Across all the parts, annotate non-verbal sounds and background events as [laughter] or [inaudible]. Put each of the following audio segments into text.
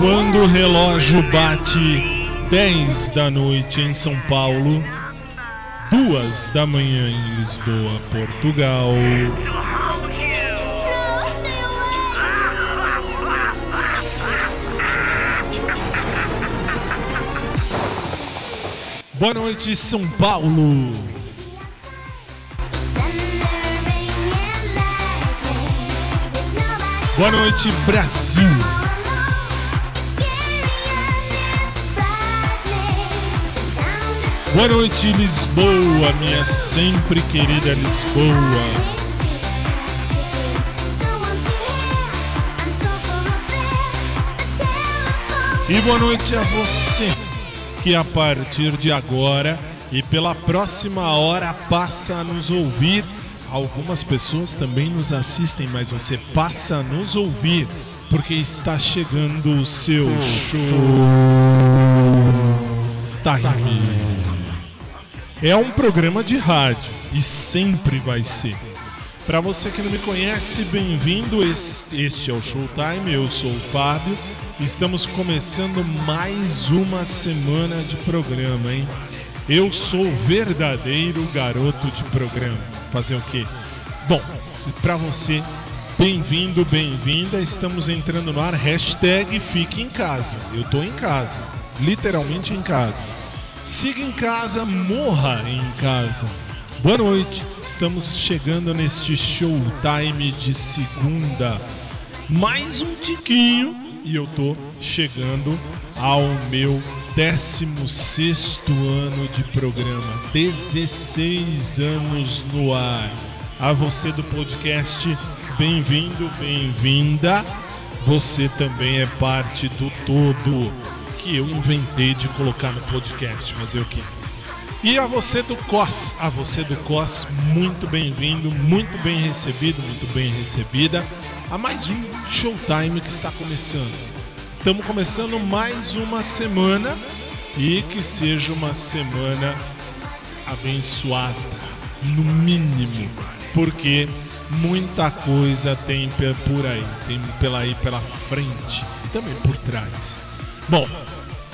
Quando o relógio bate 10 da noite em São Paulo, 2 da manhã em Lisboa, Portugal. Boa noite, São Paulo. Boa noite, Brasil. Boa noite, Lisboa, minha sempre querida Lisboa. E boa noite a você que a partir de agora e pela próxima hora passa a nos ouvir. Algumas pessoas também nos assistem, mas você passa a nos ouvir porque está chegando o seu show time. É um programa de rádio e sempre vai ser. Para você que não me conhece, bem-vindo. Este é o Showtime. Eu sou o Fábio. Estamos começando mais uma semana de programa, hein? Eu sou o verdadeiro garoto de programa. Fazer o quê? Bom, para você, bem-vindo, bem-vinda. Estamos entrando no ar. Hashtag Fique em Casa. Eu tô em casa. Literalmente em casa. Siga em casa, morra em casa. Boa noite, estamos chegando neste showtime de segunda. Mais um tiquinho e eu tô chegando ao meu 16 ano de programa. 16 anos no ar. A você do podcast, bem-vindo, bem-vinda. Você também é parte do todo que eu inventei de colocar no podcast, mas eu que. E a você do COS, a você do COS, muito bem-vindo, muito bem recebido, muito bem recebida a mais um Showtime que está começando. Estamos começando mais uma semana e que seja uma semana abençoada, no mínimo, porque muita coisa tem por aí, tem pela aí pela frente também por trás. Bom,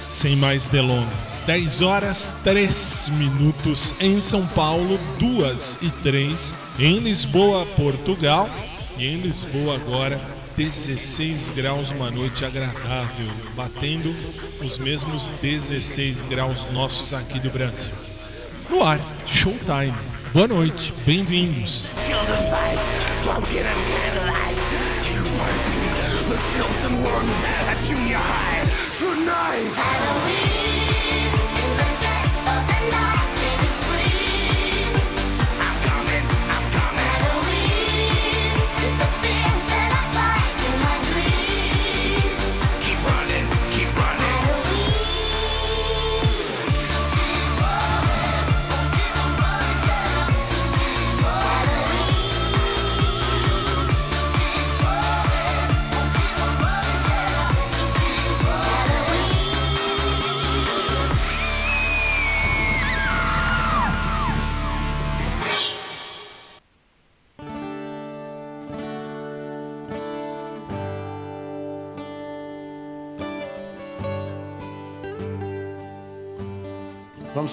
sem mais delongas, 10 horas 3 minutos em São Paulo, 2 e 3 em Lisboa, Portugal. E em Lisboa agora 16 graus, uma noite agradável, batendo os mesmos 16 graus nossos aqui do Brasil. No ar, Showtime. Boa noite, bem-vindos. night.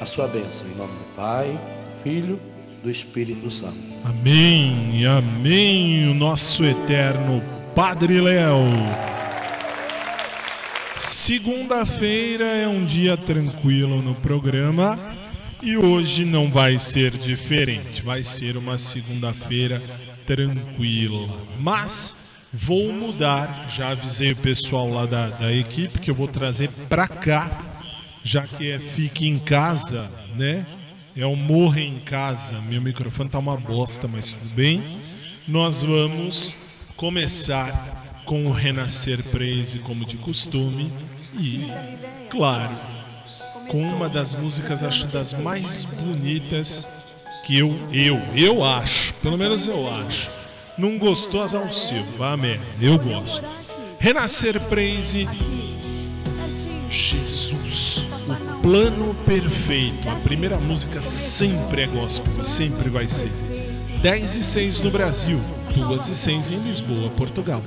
a sua bênção. Em nome do Pai, do Filho, do Espírito Santo. Amém, amém. O nosso eterno Padre Léo. Segunda-feira é um dia tranquilo no programa e hoje não vai ser diferente. Vai ser uma segunda-feira tranquila. Mas vou mudar. Já avisei o pessoal lá da, da equipe que eu vou trazer para cá já que é fique em casa, né? É o morre em casa. Meu microfone tá uma bosta, mas tudo bem. Nós vamos começar com o Renascer Praise como de costume e, claro, com uma das músicas acho das mais bonitas que eu eu eu acho, pelo menos eu acho. Não gostou azar seu, vá merda. Eu gosto. Renascer Praise Jesus, plano perfeito. A primeira música sempre é gospel, sempre vai ser. 10 e 6 no Brasil, 2 e 6 em Lisboa, Portugal.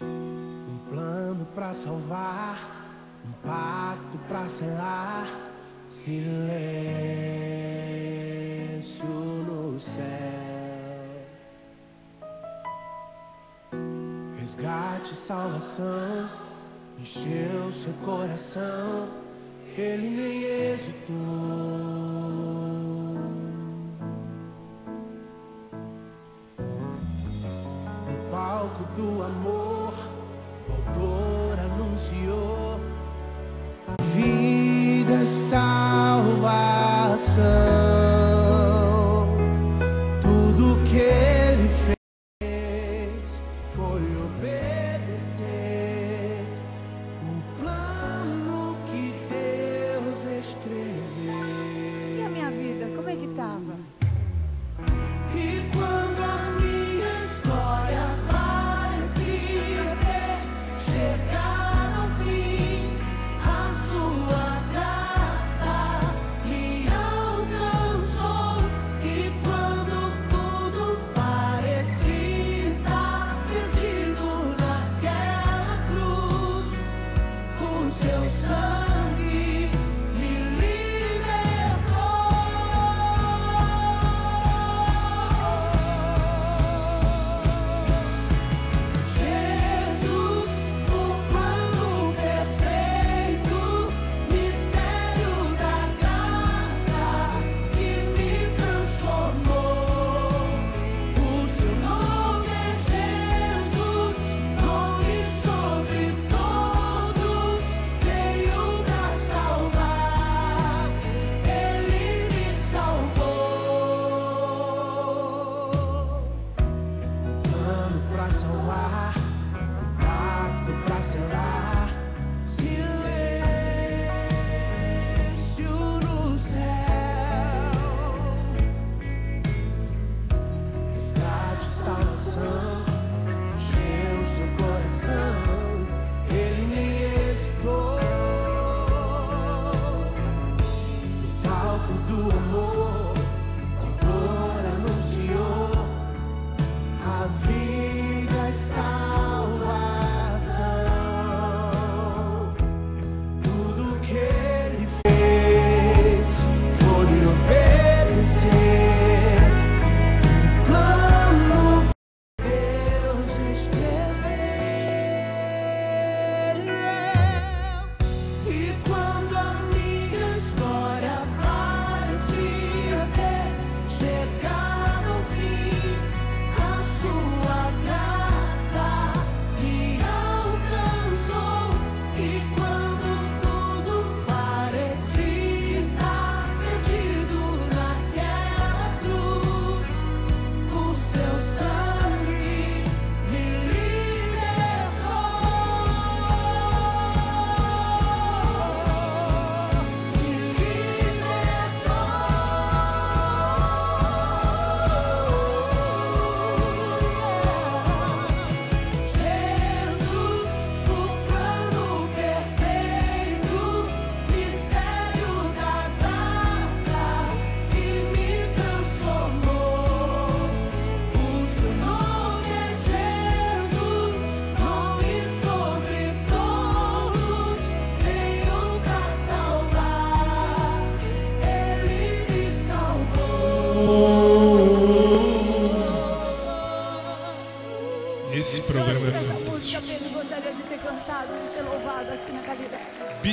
Um plano para salvar, um pacto para selar, silêncio salvação encheu seu coração, ele nem hesitou. No palco do amor, o autor anunciou a vida e salvação.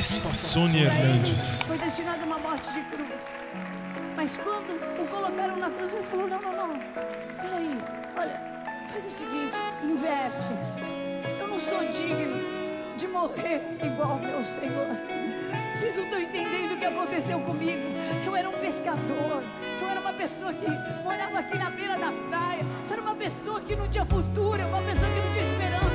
Bispa Sônia Hernandes. Foi destinado a uma morte de cruz. Mas quando o colocaram na cruz, ele falou: não, não, não. Peraí, olha, faz o seguinte, inverte. Eu não sou digno de morrer igual meu Senhor. Vocês não estão entendendo o que aconteceu comigo. Eu era um pescador. Eu era uma pessoa que morava aqui na beira da praia. Eu era uma pessoa que não tinha futuro. Uma pessoa que não tinha esperança.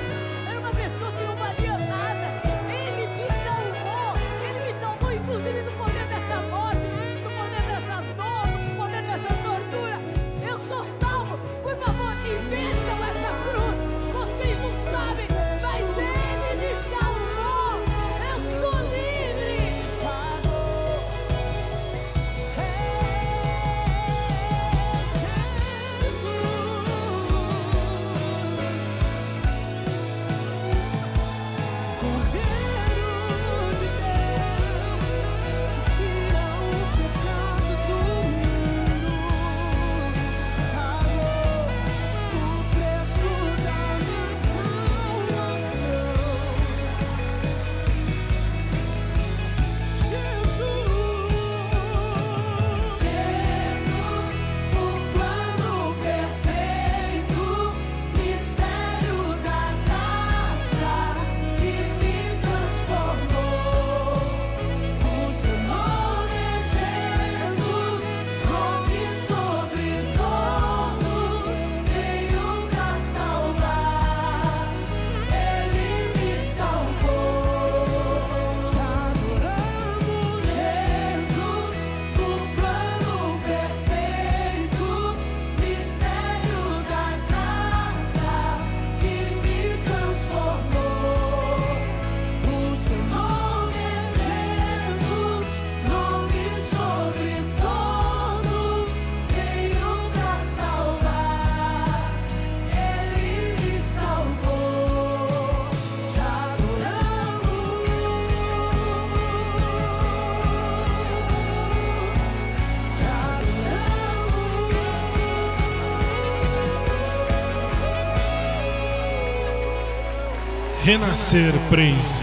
Renascer Prense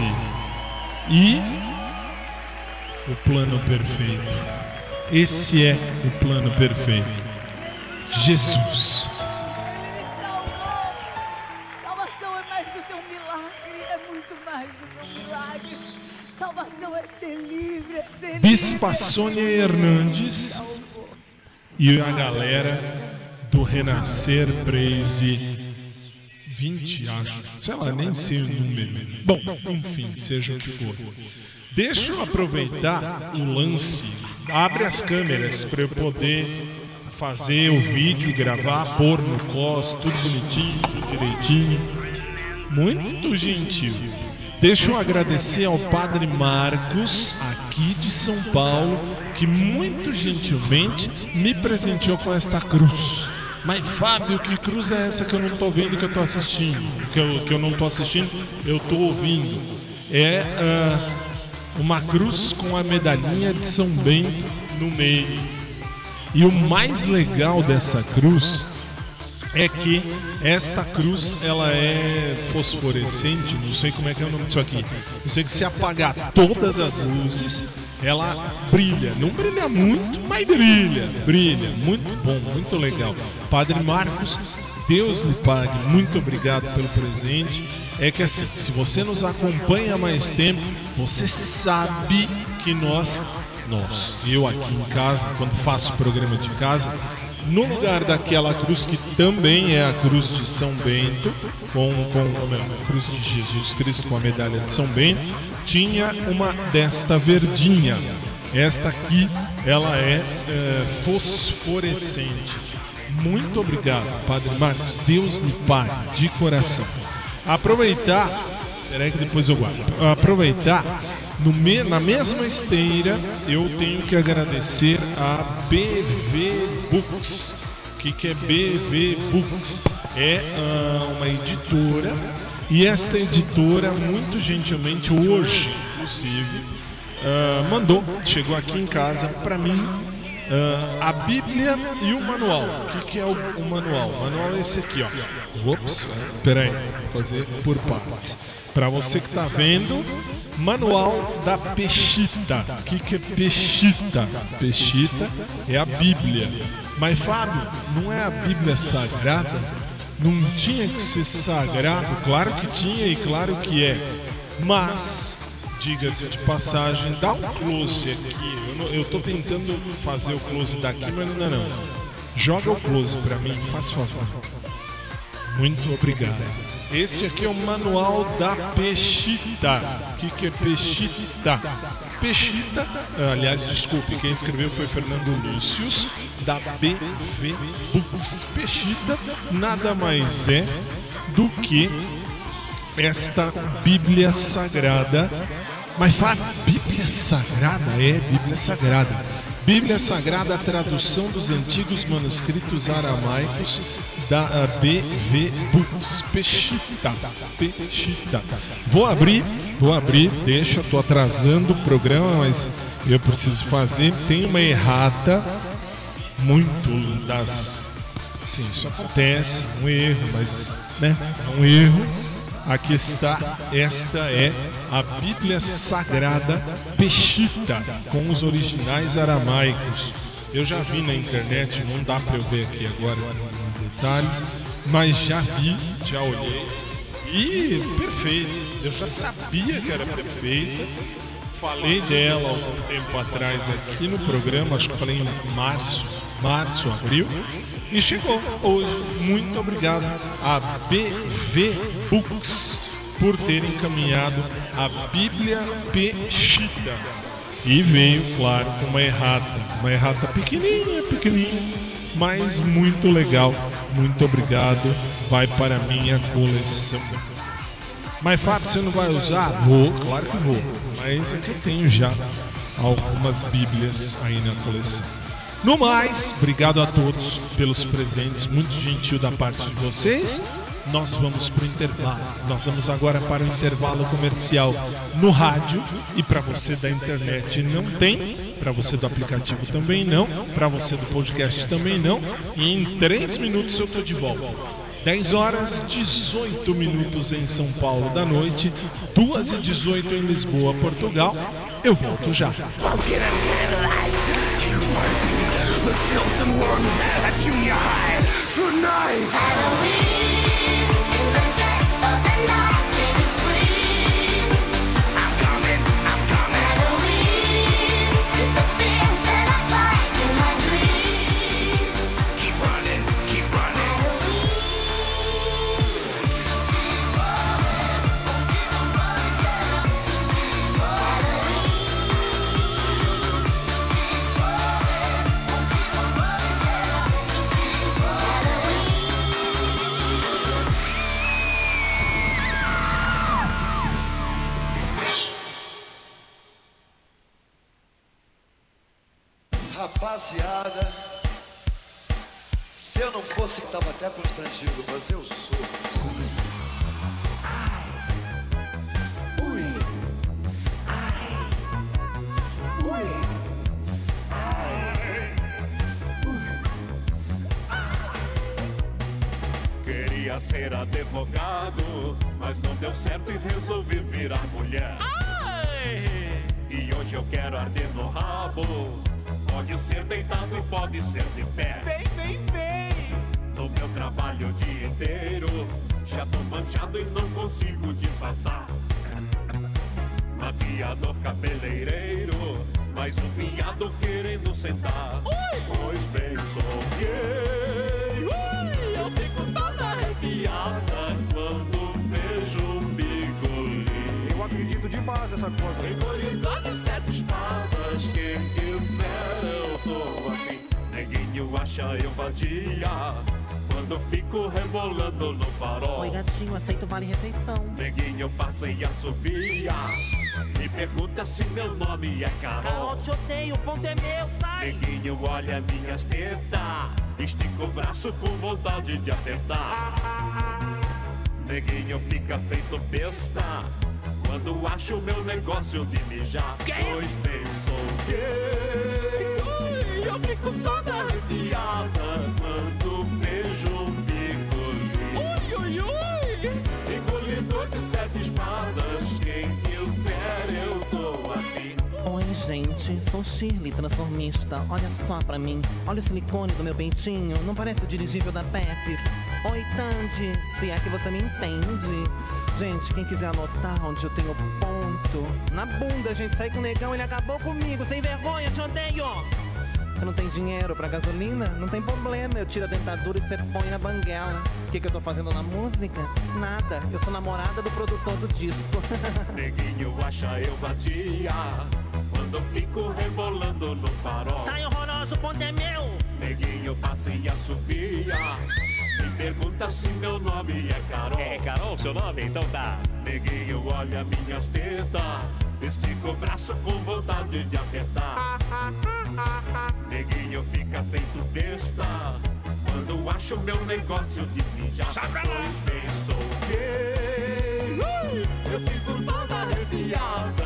e o plano perfeito. Esse é o plano perfeito. Jesus. Salvação é mais do que um milagre, é muito mais do que um milagre. Salvação é ser livre, é ser Bispa. Sônia Hernandes e a galera do Renascer Praise 20, acho. Sei lá, nem sei o número. Bom, enfim, seja o que for. Deixa eu aproveitar o lance. Abre as câmeras para eu poder fazer o vídeo, gravar, pôr no cos, tudo bonitinho, direitinho. Muito gentil. Deixa eu agradecer ao Padre Marcos, aqui de São Paulo, que muito gentilmente me presenteou com esta cruz. Mas Fábio, que cruz é essa que eu não tô vendo que eu tô assistindo? Que eu, que eu não tô assistindo, eu tô ouvindo. É ah, uma cruz com a medalhinha de São Bento no meio. E o mais legal dessa cruz é que esta cruz ela é fosforescente, não sei como é que é o nome disso aqui. Não sei que se apagar todas as luzes, ela brilha. Não brilha muito, mas brilha, brilha. Muito bom, muito legal. Padre Marcos, Deus lhe pague. Muito obrigado pelo presente. É que assim, se você nos acompanha mais tempo, você sabe que nós, nós, eu aqui em casa, quando faço programa de casa, no lugar daquela cruz que também é a cruz de São Bento, com, com a cruz de Jesus Cristo com a medalha de São Bento, tinha uma desta verdinha. Esta aqui, ela é, é, fosforescente. Muito obrigado, Padre Marcos. Deus lhe pague de coração. Aproveitar, peraí que depois eu guardo. Aproveitar, me, na mesma esteira, eu tenho que agradecer a BV Books. O que, que é BV Books? É ah, uma editora e esta editora, muito gentilmente, hoje, inclusive, ah, mandou, chegou aqui em casa para mim Ah, a Bíblia e o manual. O que, que é o, o manual? O manual é esse aqui, ó. Ops, peraí, vou fazer por partes. Para você que tá vendo, manual da Peshita. O que, que é Peshita? Peshita é a Bíblia. Mas Fábio, não é a Bíblia sagrada? Não tinha que ser sagrado? Claro que tinha e claro que é. Mas, diga-se de passagem, dá um close aqui. Eu, tô tentando fazer o close daqui, mas dá não. Joga o close pra mim, faz favor. Muito obrigado. Esse aqui é o manual da Peshita. O que, que é Peshita? Peshita, aliás, desculpe, quem escreveu foi Fernando Lúcius, da BV Books. Peshita nada mais é do que esta Bíblia Sagrada. Mas fala, Bíblia Sagrada? É, Bíblia Sagrada. Bíblia Sagrada, tradução dos antigos manuscritos aramaicos da BV Books. Peshita. Peshita. Vou abrir, vou abrir, deixa, tô atrasando o programa, mas eu preciso fazer. Tem uma errata muito das. Sim, isso acontece, um erro, mas né, é um erro. Aqui está, esta é a Bíblia Sagrada Peshita, com os originais aramaicos. Eu já vi na internet, não dá para eu ver aqui agora detalhes, mas já vi, já olhei. E perfeito, eu já sabia que era perfeita. Falei dela algum tempo atrás aqui no programa, acho que falei em março, março, abril. E chegou hoje. Muito obrigado a BV Books por ter encaminhado a Bíblia Peshita. E veio, claro, com uma errata. Uma errata pequenininha, pequenininha, mas muito legal. Muito obrigado. Vai para minha coleção. Mas Fábio, você não vai usar? Vou, claro que vou. Mas é eu tenho já algumas Bíblias aí na coleção. No mais, obrigado a todos pelos presentes, muito gentil da parte de vocês. Nós vamos para o intervalo. Nós vamos agora para o intervalo comercial no rádio e para você da internet não tem, para você do aplicativo também não, para você do podcast também não. E em 3 minutos eu tô de volta. 10 horas 18 minutos em São Paulo da noite, 2 e 18 em Lisboa, Portugal. Eu volto já. Rapaziada, quando acho meu negócio de mijar. Quem Pois nem sou gay. Ui, eu fico toda arrepiada quando vejo um pico Ui, ui, ui. Engolidor de sete espadas, quem quiser eu tô aqui. Oi, gente, sou Shirley, transformista. Olha só pra mim, olha o silicone do meu peitinho. Não parece o dirigível da Pepsi. Oi, Tandy, se é que você me entende. Gente, quem quiser anotar onde eu tenho ponto. Na bunda, gente, saí com o negão, ele acabou comigo. Sem vergonha, te odeio! Você não tem dinheiro pra gasolina? Não tem problema, eu tiro a dentadura e você põe na banguela. O que, que eu tô fazendo na música? Nada, eu sou namorada do produtor do disco. [laughs] Neguinho acha eu vadia quando eu fico rebolando no farol. Sai horroroso, o ponto é meu! Neguinho passa e assovia. Me pergunta se meu nome é Carol. É Carol seu nome? Então tá. Neguinho olha minhas tetas. Estica o braço com vontade de apertar. Neguinho fica feito besta. Quando acha o meu negócio de mijar. Pois bem, sou gay. Eu fico toda arrepiada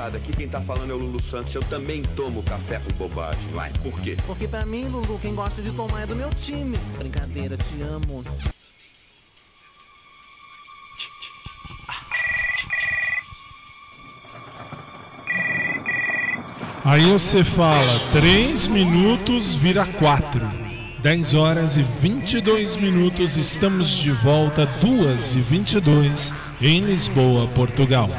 moçada, aqui quem tá falando é o Lulu Santos. Eu também tomo café com bobagem. Vai, por quê? Porque pra mim, Lulu, quem gosta de tomar é do meu time. Brincadeira, te amo. Aí você fala, 3 minutos vira 4. 10 horas e 22 minutos, estamos de volta, 2 e 22 em Lisboa, Portugal.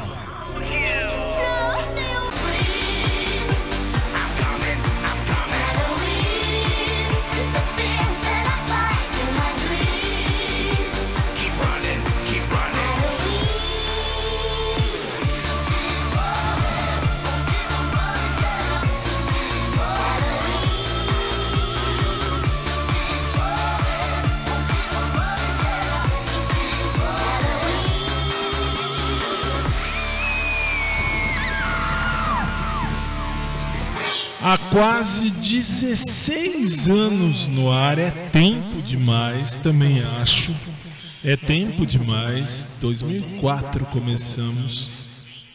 Quase 16 anos no ar, é tempo demais, também acho. É tempo demais. 2004 começamos.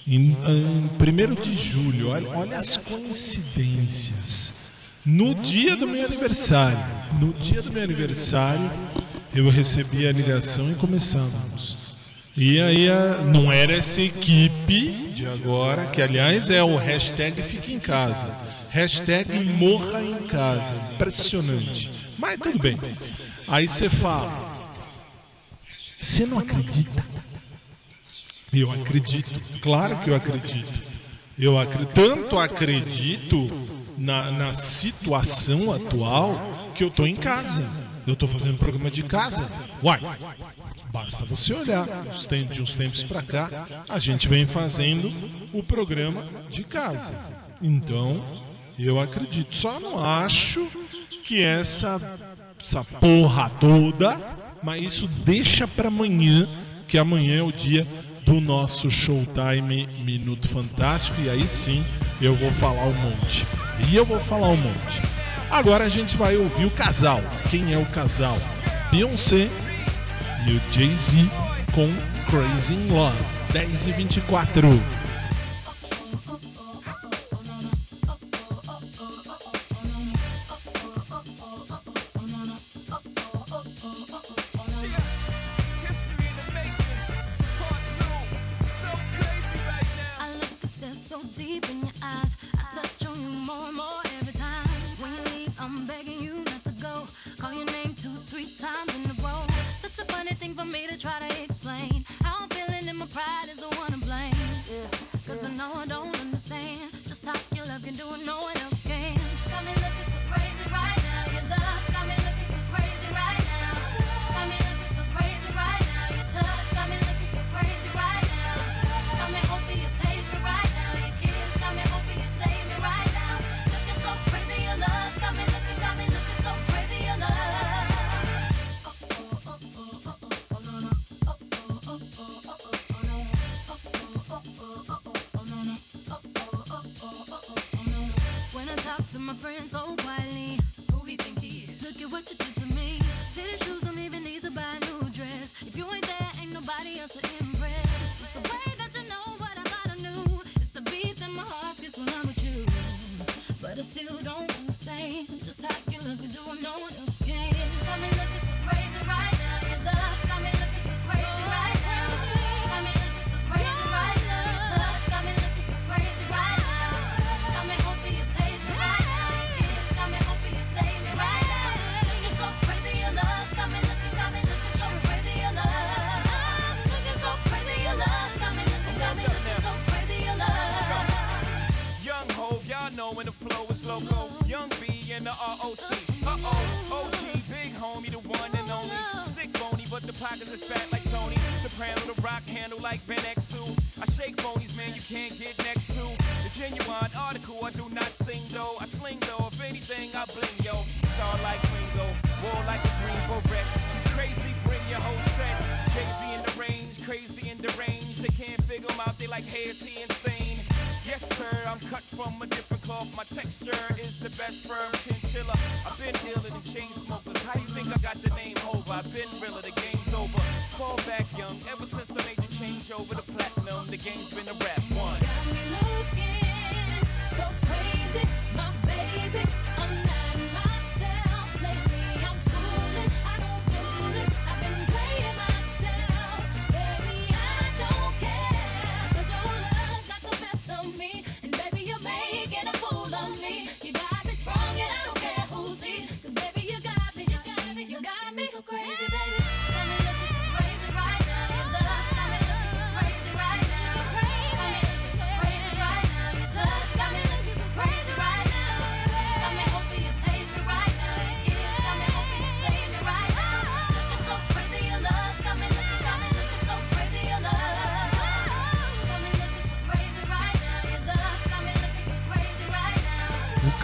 Em, em 1 de julho, olha, olha as coincidências. No dia do meu aniversário, no dia do meu aniversário, eu recebi a ligação e começamos. E aí a- não era essa equipe de agora, que aliás é o hashtag Fica em Casa. Hashtag Morra em Casa. Impressionante. Mas tudo bem. Aí você fala. Você não acredita? Eu acredito. Claro que eu acredito. Eu acredito. Tanto acredito na, na situação atual que eu tô em casa. Eu tô fazendo programa de casa. Uai, Basta você olhar. De uns tempos para cá, a gente vem fazendo o programa de casa. Então, eu acredito. Só não acho que essa, essa porra toda, mas isso deixa para amanhã, que amanhã é o dia do nosso Showtime Minuto Fantástico. E aí sim eu vou falar um monte. E eu vou falar um monte. Agora a gente vai ouvir o casal. Quem é o casal? Beyoncé e o Jay-Z com Crazy in Love. 10 e 24. So deep in your eyes. I touch on you more and more every time. When you leave, I'm begging you not to go. Call your name two, three times in a row. Such a funny thing for me to try to explain. to my friends so quietly. Who we think he is? Look at what you. Y'all know when the flow is loco. Young B and the ROC. Uh oh, OG, big homie, the one and only. Stick bony, but the pockets are fat like Tony. Soprano, the rock handle like Ben X2. I shake phonies, man, you can't get next to. The genuine article, I do not sing though. I sling though, if anything, I bling yo. Star like Ringo, war like a Greensboro wreck. Crazy, bring your whole set. Z in the range, crazy in the range. They can't figure him out, they like, hey, is he insane? Yes, sir, I'm cut from a different cloth. My texture is the best firm chinchilla. I've been dealing in chain smokers. How you think I got the name over? I've been realer, the game's over. Fall back young, ever since I made the change over to platinum, the game's been a rap one. So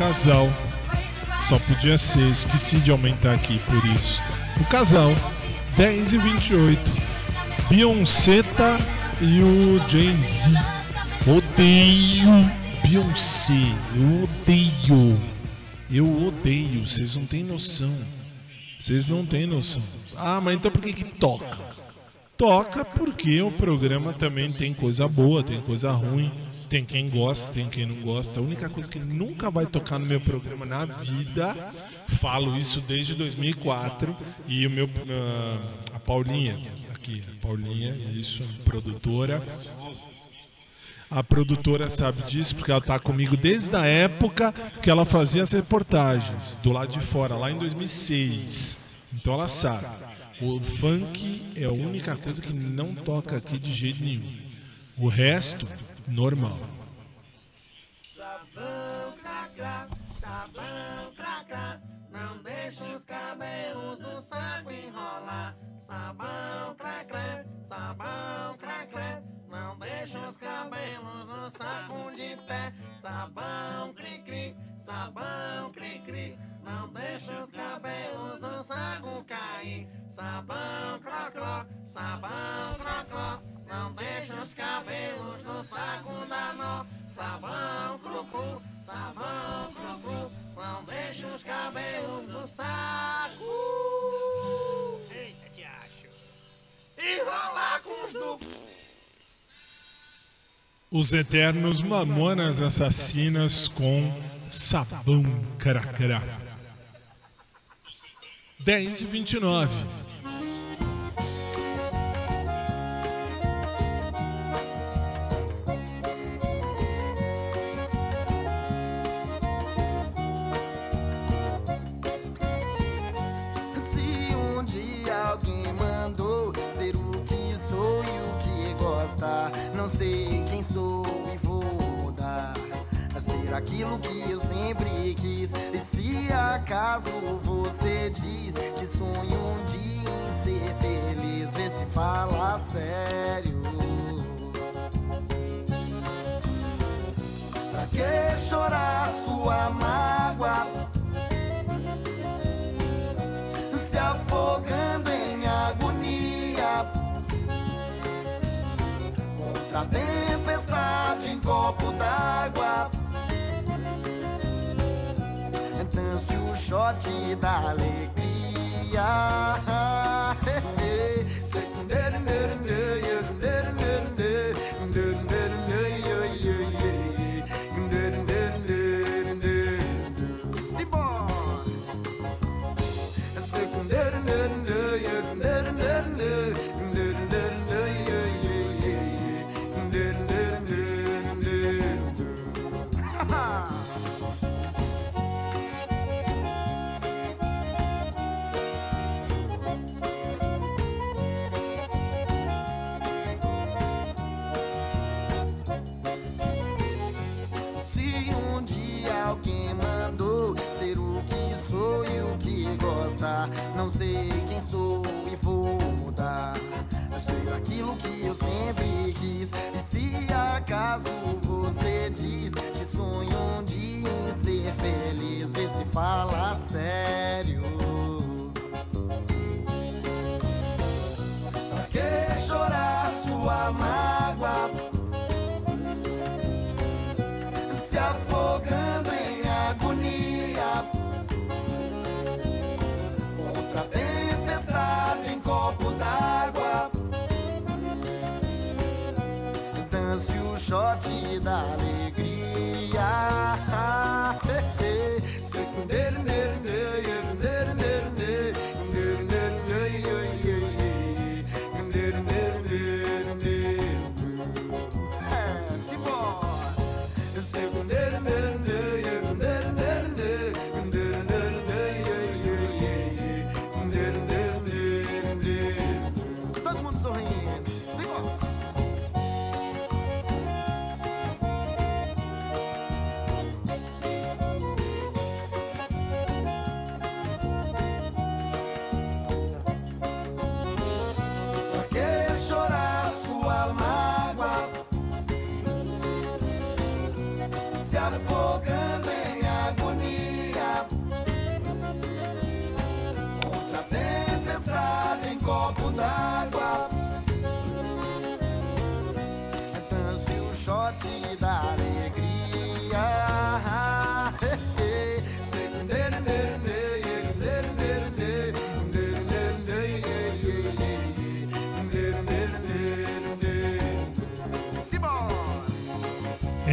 casal. Só podia ser, esqueci de aumentar aqui por isso. O casal, 10 e 28. Beyoncé e o Jay-Z. Odeio Beyoncé. Eu odeio. Eu odeio. Vocês não têm noção. Vocês não têm noção. Ah, mas então por que que toca? Toca porque o programa também tem coisa boa, tem coisa ruim, tem quem gosta, tem quem não gosta. A única coisa que nunca vai tocar no meu programa na vida, falo isso desde 2004, e o meu ah, a Paulinha, aqui, a Paulinha, isso, produtora. A produtora sabe disso porque ela tá comigo desde a época que ela fazia as reportagens do lado de fora, lá em 2006. Então ela sabe. O funk é a única coisa que não toca aqui de jeito nenhum. O resto, normal. Sabão cracrá, sabão cracrá, não deixa os cabelos do saco enrolar. Sabão cracrá, sabão cracrá, não deixa os cabelos no saco de pé. Sabão cri-cri, sabão cri-cri, não deixa os cabelos do saco cair. Sabão crocró, sabão crocró, não deixa os cabelos no saco dar nó. Sabão cru-cru, sabão cru-cru, não deixa os cabelos no saco. Eita, te acho. E rolar com os do... Os eternos mamonas assassinas com sabão cracrá. 10 e 29.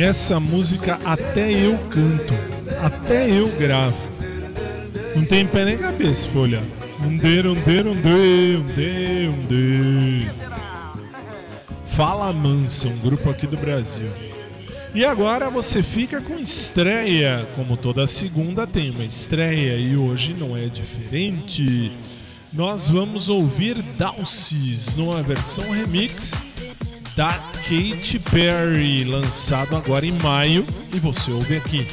essa música até eu canto, até eu gravo. Não tem pé nem cabeça, folha. Undê, um undê, um undê. Fala Mansa, um grupo aqui do Brasil. E agora você fica com estreia. Como toda segunda tem uma estreia e hoje não é diferente. Nós vamos ouvir Dalsis numa versão remix da Katy Perry, lançado agora em maio, e você ouve aqui.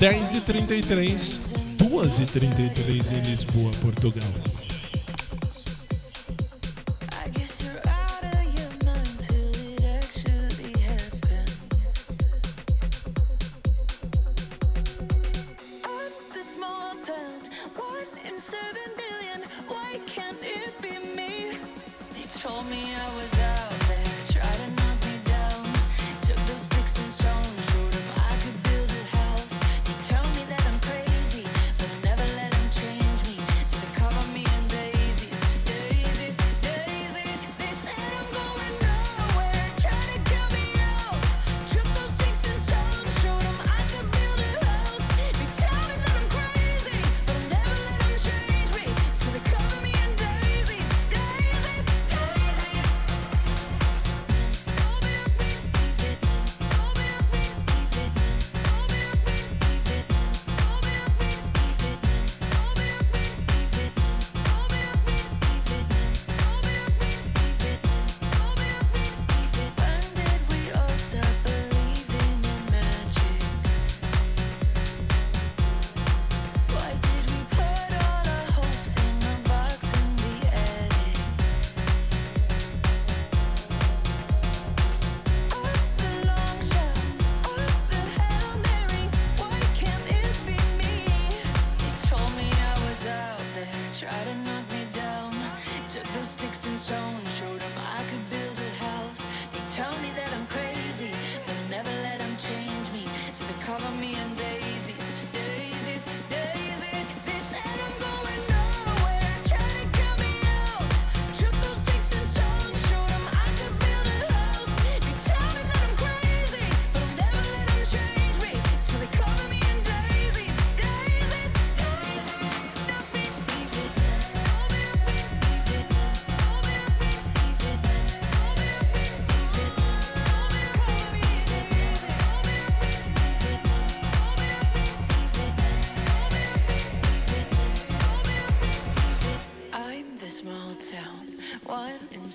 10h33, 2h33 em Lisboa, Portugal.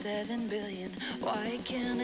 seven billion. Why can't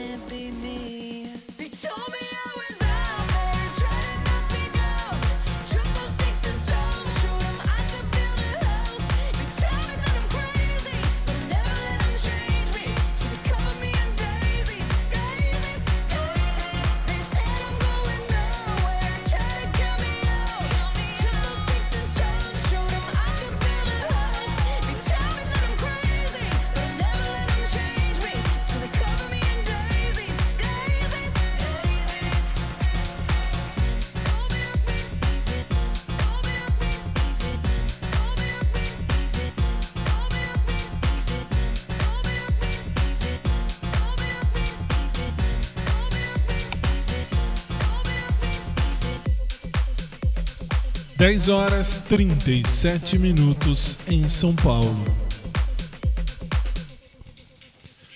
10 horas 37 minutos em São Paulo.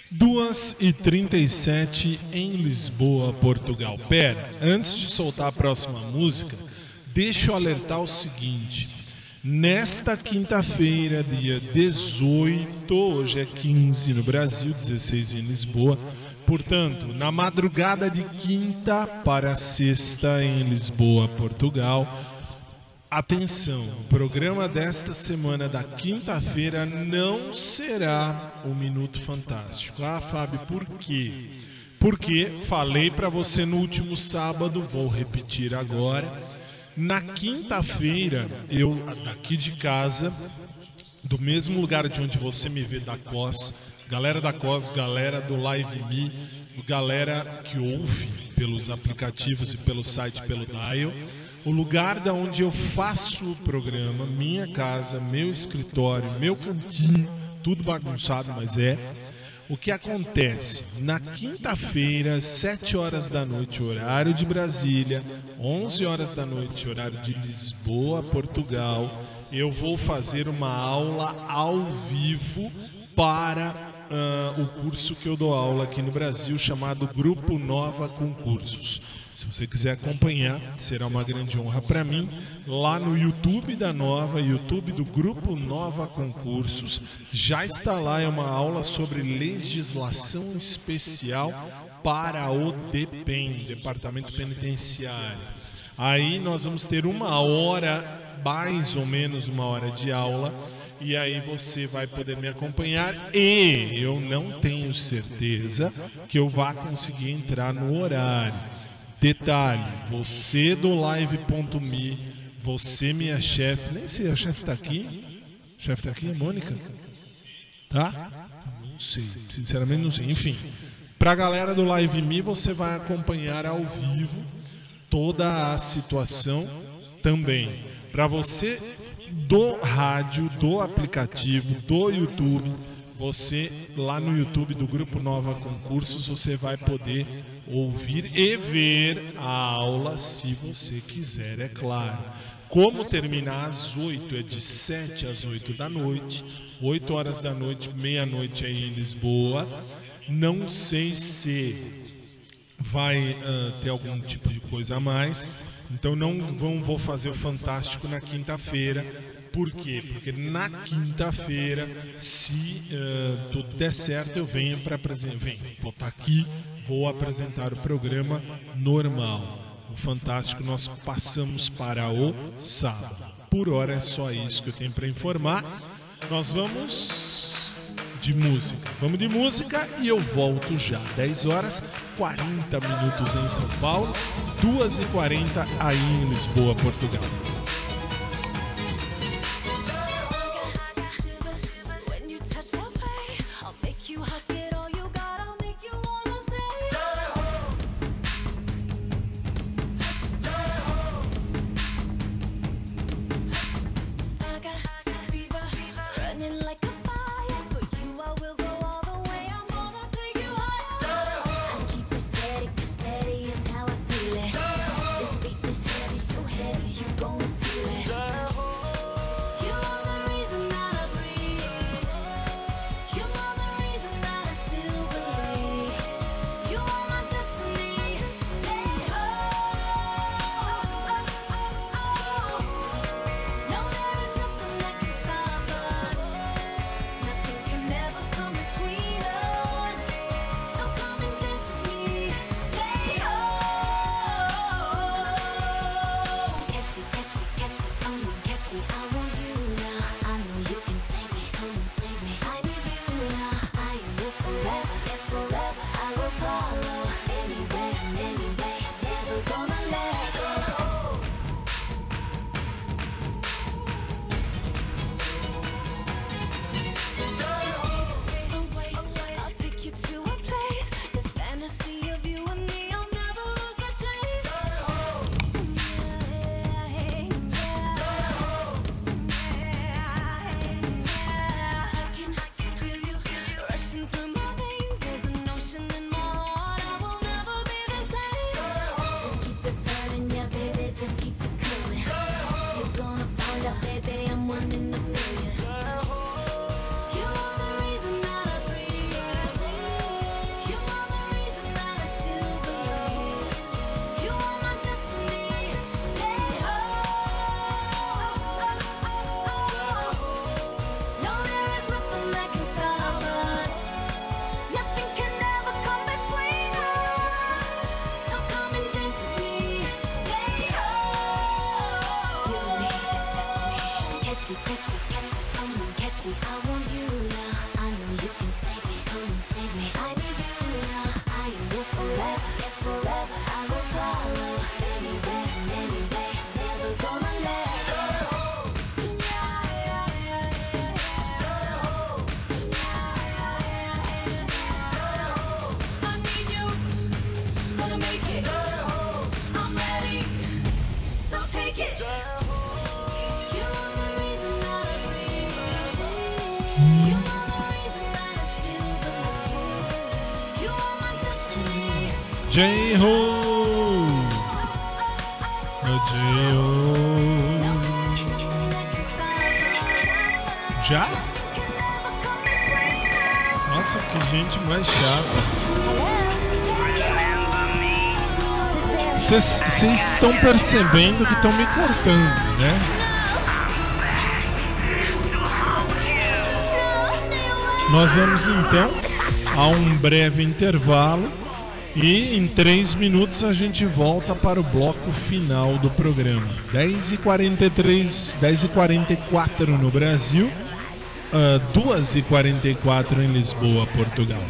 2 e 37 em Lisboa, Portugal. Pera, antes de soltar a próxima música, deixa eu alertar o seguinte. Nesta quinta-feira, dia 18, hoje é 15 no Brasil, 16 em Lisboa. Portanto, na madrugada de quinta para sexta em Lisboa, Portugal, Atenção, o programa desta semana da quinta-feira não será o Minuto Fantástico. Ah, Fábio, por quê? Porque falei para você no último sábado, vou repetir agora. Na quinta-feira, eu daqui de casa, do mesmo lugar de onde você me vê da COS, galera da COS, galera do Live Me, galera que ouve pelos aplicativos e pelo site, pelo Dial o lugar da onde eu faço o programa, minha casa, meu escritório, meu cantinho, tudo bagunçado, mas é. O que acontece? Na quinta-feira, 7 horas da noite, horário de Brasília, 11 horas da noite, horário de Lisboa, Portugal, eu vou fazer uma aula ao vivo para uh, o curso que eu dou aula aqui no Brasil, chamado Grupo Nova Concursos. Se você quiser acompanhar, será uma grande honra para mim. Lá no YouTube da Nova, YouTube do Grupo Nova Concursos, já está lá é uma aula sobre legislação especial para o DEPEN, Departamento Penitenciário. Aí nós vamos ter uma hora, mais ou menos uma hora de aula, e aí você vai poder me acompanhar. E eu não tenho certeza que eu vá conseguir entrar no horário. Detalhe, você do live.me, você minha chefe, nem sei, a chefe tá aqui? Chefe tá aqui, Mônica? Tá? Não sei, sinceramente não sei. Enfim, pra galera do Live Me, você vai acompanhar ao vivo toda a situação também. Para você do rádio, do aplicativo, do YouTube, você lá no YouTube do Grupo Nova Concursos, você vai poder ouvir e ver a aula se você quiser, é claro. Como terminar às 8? É de 7 às 8 da noite, 8 horas da noite, meia-noite aí em Lisboa. Não sei se vai uh, ter algum tipo de coisa a mais. Então não vão, vou fazer o Fantástico na quinta-feira. Por quê? Porque na quinta-feira, se uh, tudo der certo, eu venho para apresentar. Venho, vou estar aqui vou apresentar o programa normal. O Fantástico nós passamos para o sábado. Por hora é só isso que eu tenho para informar. Nós vamos de música. Vamos de música e eu volto já. 10 horas 40 minutos em São Paulo, 2 e 40 aí em Lisboa, Portugal. J-Ho! J-Ho! Já? Nossa, que gente mais chata. Vocês estão percebendo que estão me cortando, né? Nós vamos então a um breve intervalo e em três minutos a gente volta para o bloco final do programa. 10h43, 10h44 no Brasil, ah, uh, 2h44 em Lisboa, Portugal.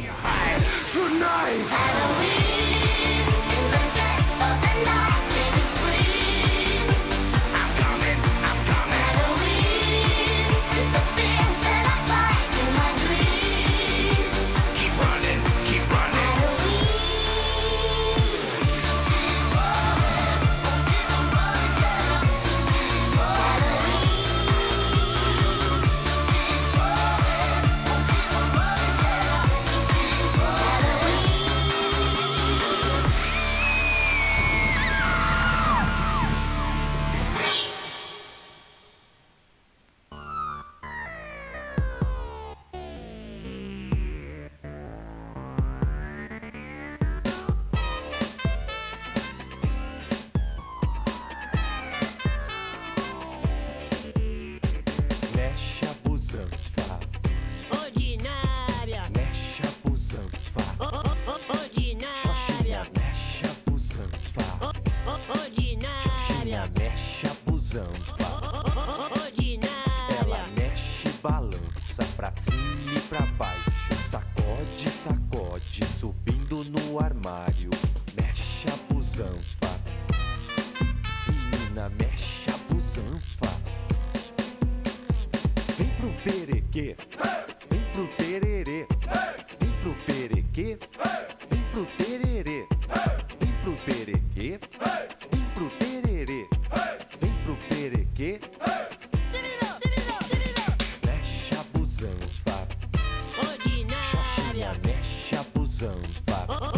fuck.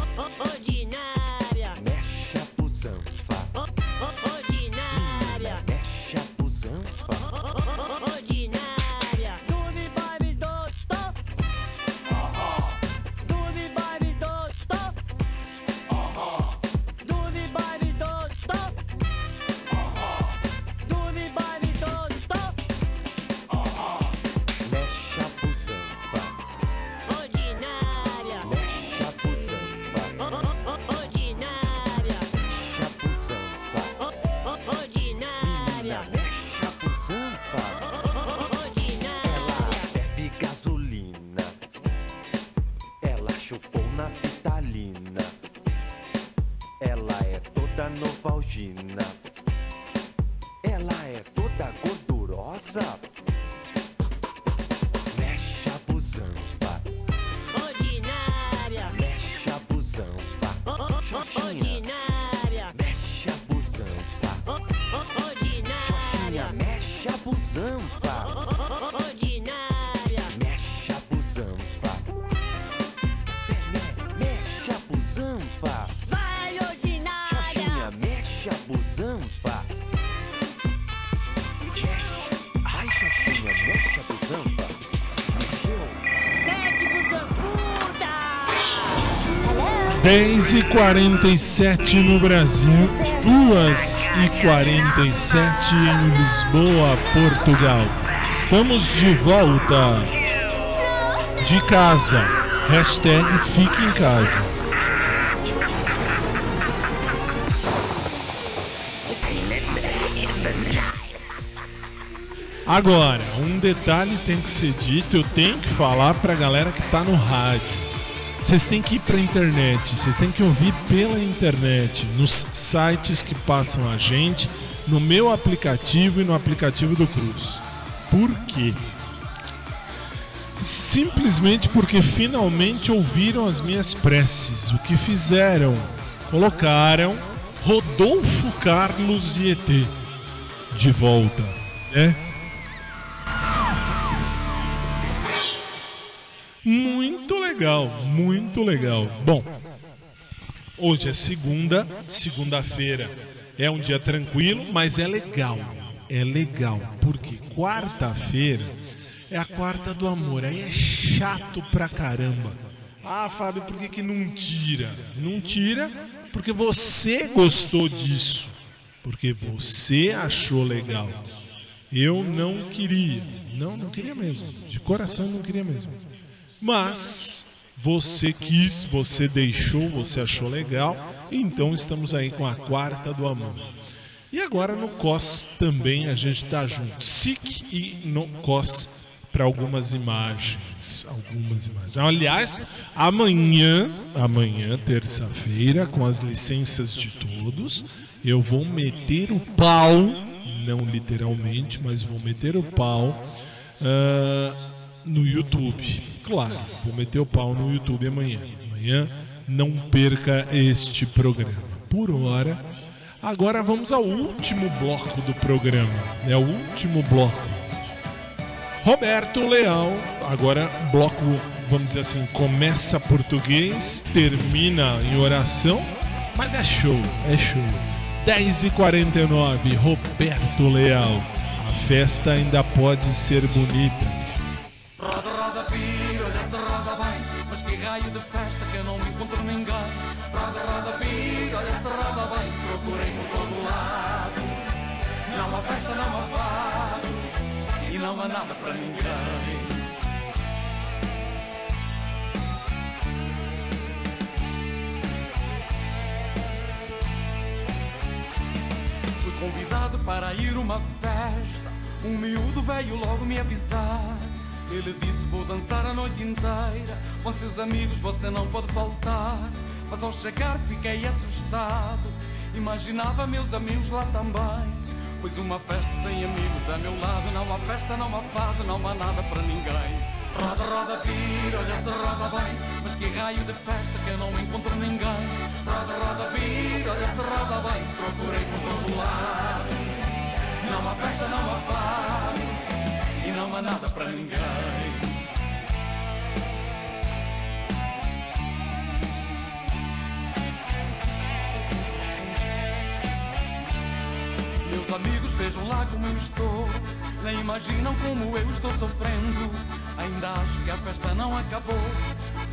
10h47 no Brasil, 2h47 em Lisboa, Portugal. Estamos de volta de casa. Hashtag fique em casa. Agora, um detalhe tem que ser dito, eu tenho que falar pra galera que tá no rádio vocês têm que ir pra internet, vocês têm que ouvir pela internet, nos sites que passam a gente, no meu aplicativo e no aplicativo do Cruz. Por quê? Simplesmente porque finalmente ouviram as minhas preces. O que fizeram? Colocaram Rodolfo Carlos ET de volta, né? Legal, muito legal. Bom, hoje é segunda, segunda-feira é um dia tranquilo, mas é legal. É legal, porque quarta-feira é a quarta do amor. Aí é chato pra caramba. Ah, Fábio, por que, que não tira? Não tira porque você gostou disso. Porque você achou legal. Eu não queria. Não, não queria mesmo. De coração não queria mesmo. Mas você quis, você deixou, você achou legal. Então estamos aí com a quarta do amor. E agora no COS também a gente tá junto. SIC e no COS para algumas imagens. Algumas imagens. Aliás, amanhã, amanhã, terça-feira, com as licenças de todos, eu vou meter o pau, não literalmente, mas vou meter o pau ah, no YouTube. Claro, vou meter o pau no YouTube amanhã. Amanhã não perca este programa. Por hora, agora vamos ao último bloco do programa. É o último bloco. Roberto Leão, agora bloco, vamos dizer assim, começa português, termina em oração, mas é show, é show. 10h49, Roberto Leão. A festa ainda pode ser bonita. Para ir a uma festa. Um miúdo veio logo me avisar. Ele disse vou dançar a noite inteira. Com seus amigos você não pode faltar. Mas ao chegar fiquei assustado. Imaginava meus amigos lá também. Pois uma festa sem amigos a meu lado. Não há festa, não há fado, não há nada para ninguém. Roda, roda, vira, olha se roda bem. Mas que raio de festa que eu não encontro ninguém. Roda, roda, vira, olha se roda bem. Procurei por todo lado Não há festa, não há fado. E não há nada para ninguém. Meus amigos vejam lá como eu estou. Nem imaginam como eu estou sofrendo. Ainda acho que a festa não acabou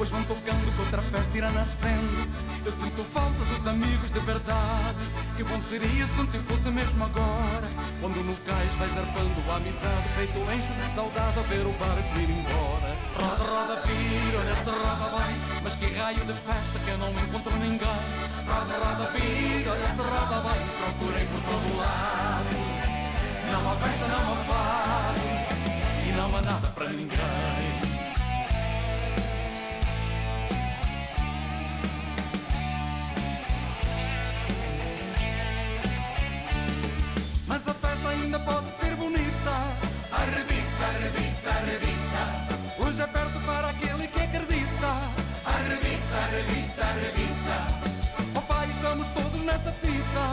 Pois vão tocando que outra festa irá nascendo. Eu sinto falta dos amigos de verdade. Que bom seria se tempo fosse mesmo agora. Quando no cais vai zarpando a amizade Peito enche de saudade a ver o barco ir embora. Roda, roda, vira, olha se roda bem. Mas que raio de festa que eu não encontro ninguém. Roda, roda, vira, olha se roda bem. Procurei por todo lado. Não há festa, não há fado E não há nada para ninguém ainda pode ser bonita. Arrebita, arrebita, arrebita. Hoje é perto para aquele que acredita. Arrebita, arrebita, arrebita. Oh estamos todos nessa fita.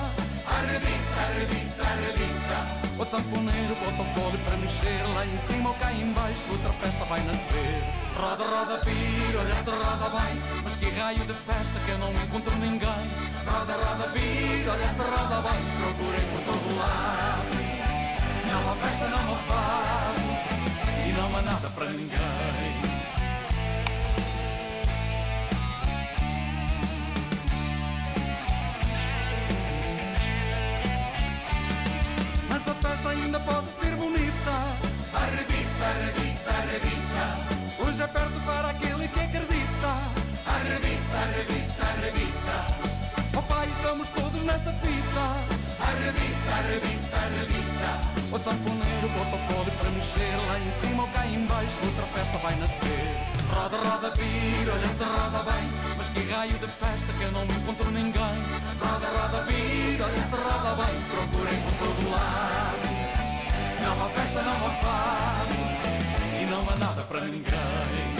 Arrebita, arrebita, arrebita. O sanfoneiro bota o fole para mexer Lá em cima ou cá em baixo outra festa vai nascer. Roda, roda, vira, olha se roda bem Mas que raio de festa que eu não encontro ninguém. Roda, roda, vira, olha se roda bem Procurei por todo lado Não há festa, não há fado E não há nada para ninguém. Mas a festa ainda pode ser bonita. Arrebita, arrebita, arrebita. Hoje é perto para aquele que acredita. Arrebita, arrebita, arrebita. Oh estamos todos nessa fita. Arrebita, arrebita, arrebita O sanfoneiro, protocolo para mexer. Lá em cima ou cá em baixo, outra festa vai nascer. Roda, roda, vira, olha se roda bem. Mas que raio de festa que eu não encontro ninguém. Roda, roda, vira, olha se roda bem. Procurem por todo lado. Não há festa, não há fado. E não há nada para ninguém.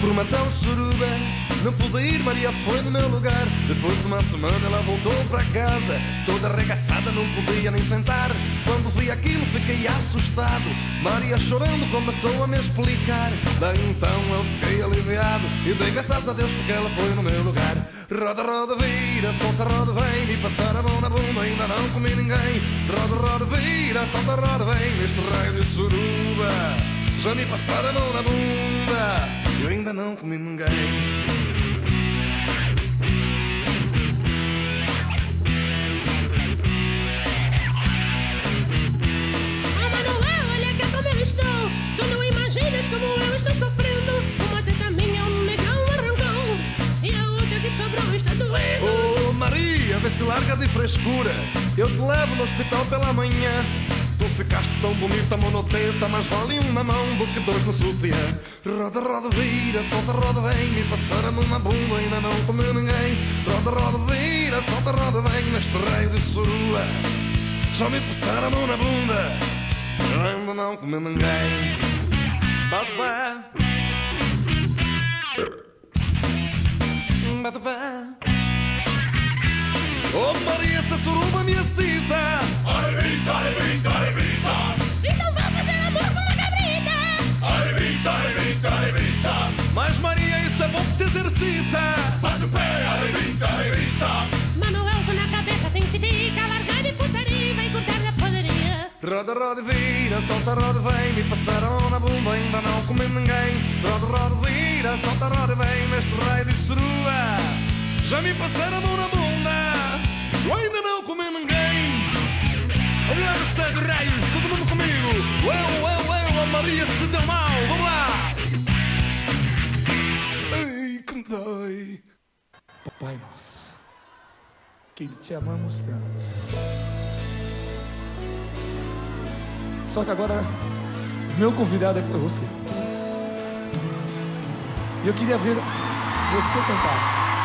Por uma tal suruba. Não pude ir, Maria foi no meu lugar. Depois de uma semana ela voltou para casa. Toda arregaçada, não podia nem sentar Quando vi aquilo fiquei assustado. Maria chorando começou a me explicar. Daí então eu fiquei aliviado E dei graças a Deus porque ela foi no meu lugar. Roda, roda, vira, solta, roda, vem. E passar a mão na bunda, ainda não comi ninguém. Roda, roda, vira, solta, roda, vem. Neste raio de suruba já me passaram a mão na bunda. Eu ainda não comi ninguém frescura. Eu te levo no hospital pela manhã. Tu ficaste tão bonita, monoteta Mas vale um na mão do que dois no sutiã. Roda, roda, vira, solta, roda, vem Me passaram a mão na bunda, ainda não comeu ninguém. Roda, roda, vira, solta, roda, vem Neste raio de surua. Já me passaram a mão na bunda ainda não comi ninguém. Bate pé. Bate pé Oh Maria, essa suruba me excita. Arrebita, arrebita, arrebita Então vamos fazer amor com uma cabrita. Arrebita, arrebita, arrebita Mas Maria, isso é bom que te exercita. Bate o pé, arrebita, arrebita Manuel, com na cabeça tem que ficar Largar de putaria e vai cortar da poderia. Roda, roda, vira, solta, roda, vem. Me passaram na bunda, ainda não comi ninguém. Roda, roda, vira, solta, roda, vem. Neste raio de surua. Já me passaram a mão na bunda Eu ainda não comi ninguém o céu de raios, todo mundo comigo Eu, eu, eu, a Maria se deu mal Vamos lá Ai, que me dói Pai nosso, que te amamos tanto. Só que agora, meu convidado é você. E eu queria ver você cantar.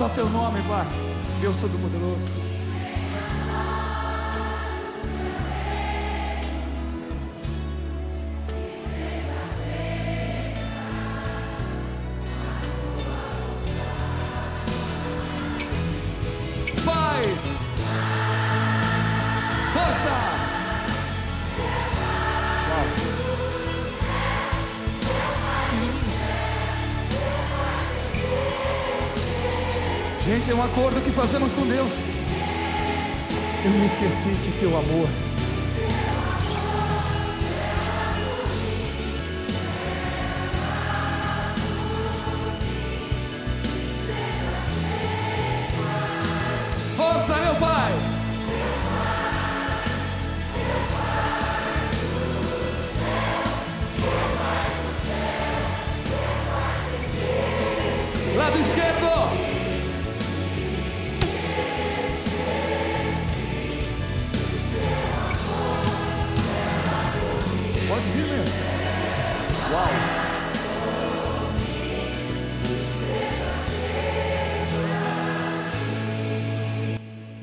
Só teu nome, Pai. Deus Todo-Poderoso. É um acordo que fazemos com Deus. Eu me esqueci que teu amor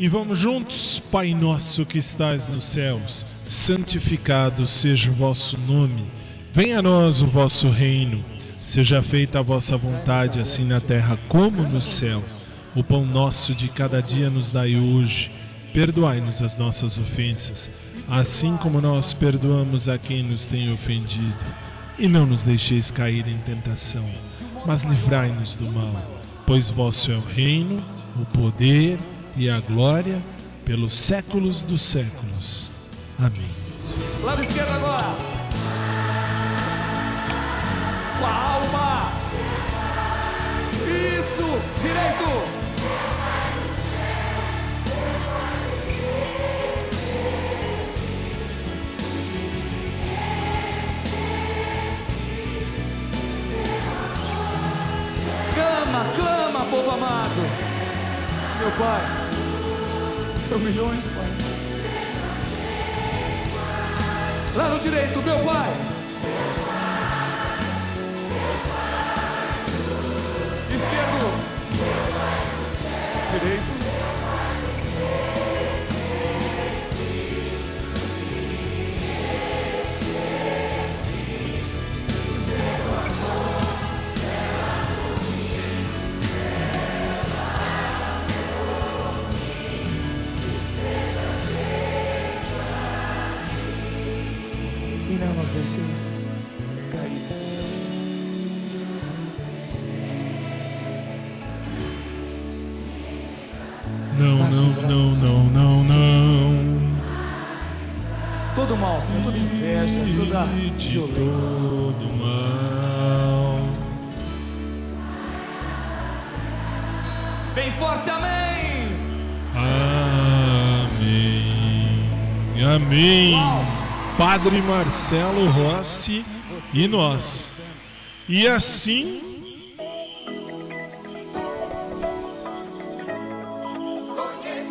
E vamos juntos, Pai nosso que estás nos céus, santificado seja o vosso nome. Venha a nós o vosso reino. Seja feita a vossa vontade, assim na terra como no céu. O pão nosso de cada dia nos dai hoje. Perdoai-nos as nossas ofensas, assim como nós perdoamos a quem nos tem ofendido. E não nos deixeis cair em tentação, mas livrai-nos do mal, pois vosso é o reino, o poder e a glória pelos séculos dos séculos. Amém. Lado esquerdo agora. Com a alma. Isso. Direito. Clama, clama, povo amado. Meu Pai. São milhões, Pai. Lá no direito, meu Pai. Esquerdo. De todo mal. Bem forte, amém! Amém. Amém. Padre Marcelo Rossi e nós. E assim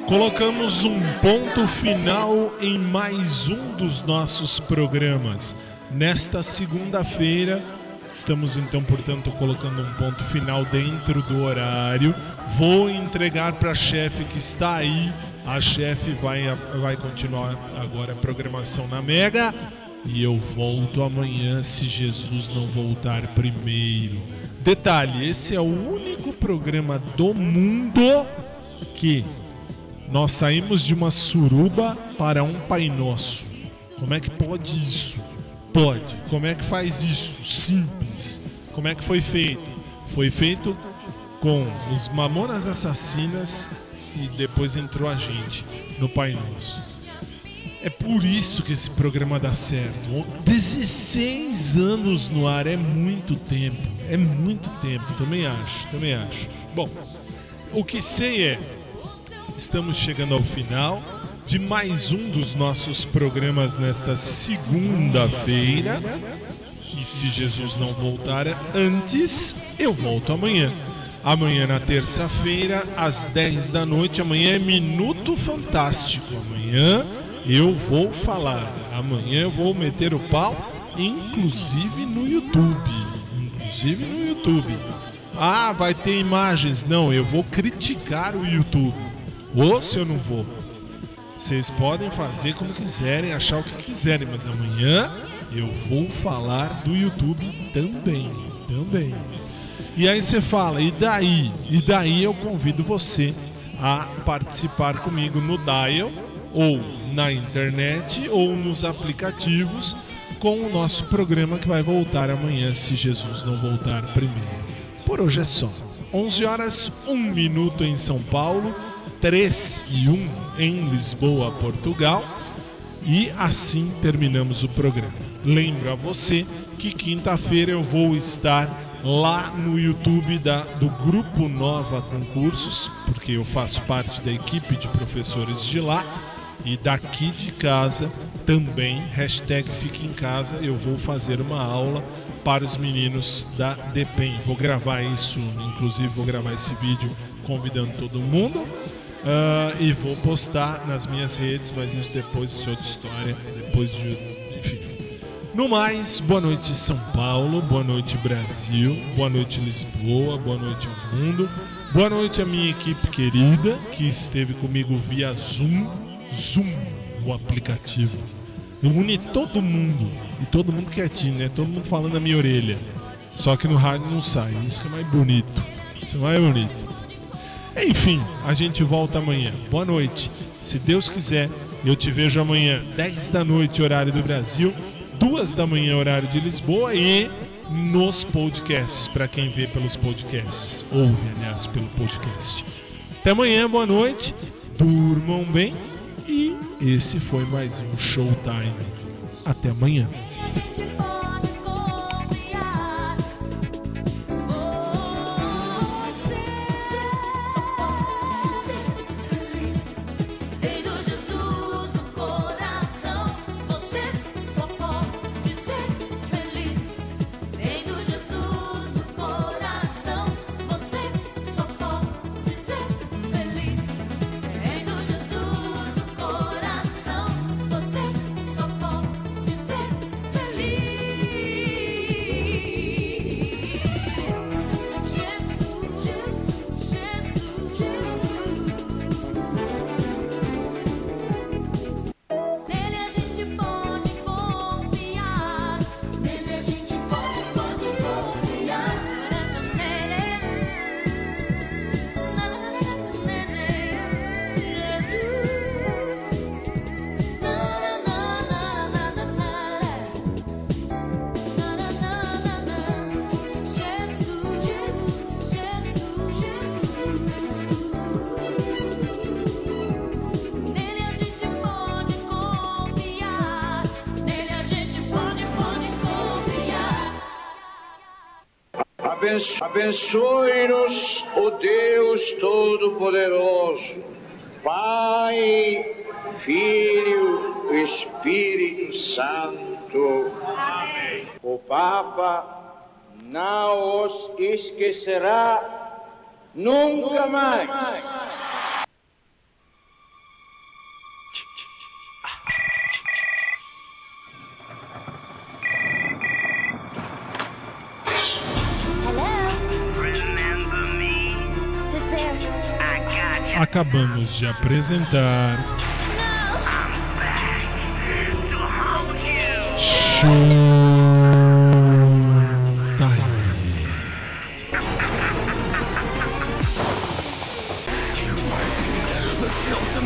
colocamos um ponto final em mais um dos nossos programas. Nesta segunda-feira, estamos então, portanto, colocando um ponto final dentro do horário. Vou entregar para a chefe que está aí. A chefe vai, vai continuar agora a programação na Mega. E eu volto amanhã se Jesus não voltar primeiro. Detalhe: esse é o único programa do mundo que nós saímos de uma suruba para um Pai Nosso. Como é que pode isso? Pode. Como é que faz isso? Simples. Como é que foi feito? Foi feito com os Mamonas Assassinas e depois entrou a gente no Pai Nosso. É por isso que esse programa dá certo. 16 anos no ar é muito tempo. É muito tempo, também acho, também acho. Bom, o que sei é estamos chegando ao final de mais um dos nossos programas nesta segunda-feira. E se Jesus não voltar antes, eu volto amanhã. Amanhã na terça-feira, às 10 da noite, amanhã é Minuto Fantástico. Amanhã eu vou falar. Amanhã eu vou meter o pau, inclusive no YouTube. Inclusive no YouTube. Ah, vai ter imagens. Não, eu vou criticar o YouTube. Ou se eu não vou. Vocês podem fazer como quiserem, achar o que quiserem, mas amanhã eu vou falar do YouTube também. Também. E aí você fala, e daí? E daí eu convido você a participar comigo no Dial, ou na internet, ou nos aplicativos, com o nosso programa que vai voltar amanhã, se Jesus não voltar primeiro. Por hoje é só. 11 horas, 1 minuto em São Paulo, 3 e 1 em Lisboa, Portugal. E assim terminamos o programa. Lembro a você que quinta-feira eu vou estar lá no YouTube da, do Grupo Nova Concursos, porque eu faço parte da equipe de professores de lá. E daqui de casa também, hashtag Fique em Casa, eu vou fazer uma aula para os meninos da DEPEN. Vou gravar isso, inclusive vou gravar esse vídeo convidando todo mundo. Ah, e vou postar nas minhas redes, mas isso depois é outra história. Depois de. Enfim. No mais, boa noite São Paulo, boa noite Brasil, boa noite Lisboa, boa noite ao mundo, boa noite a minha equipe querida que esteve comigo via Zoom, Zoom, o aplicativo. Une todo mundo e todo mundo quietinho, né? Todo mundo falando na minha orelha. Só que no rádio não sai, isso que é mais bonito. Isso é mais bonito. Enfim, a gente volta amanhã. Boa noite. Se Deus quiser, eu te vejo amanhã, 10 da noite, horário do Brasil, 2 da manhã, horário de Lisboa e nos podcasts, para quem vê pelos podcasts, ouve, aliás, pelo podcast. Até amanhã, boa noite, durmam bem e esse foi mais um Showtime. Até amanhã. Abençoe-nos o Deus Todo-Poderoso, Pai, Filho e Espírito Santo. Amém. O Papa não os esquecerá nunca mais. Acabamos de apresentar. Showtime.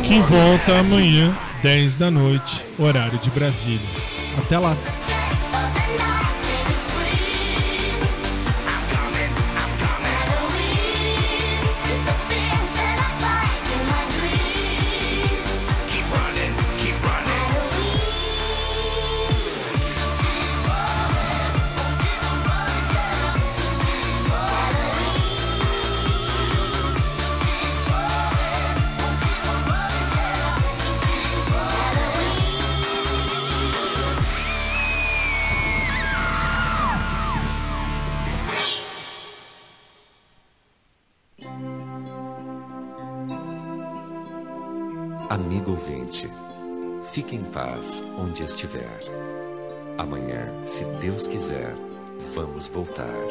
Que volta amanhã, 10 da noite, horário de Brasília. Até lá. Deus quiser, vamos voltar.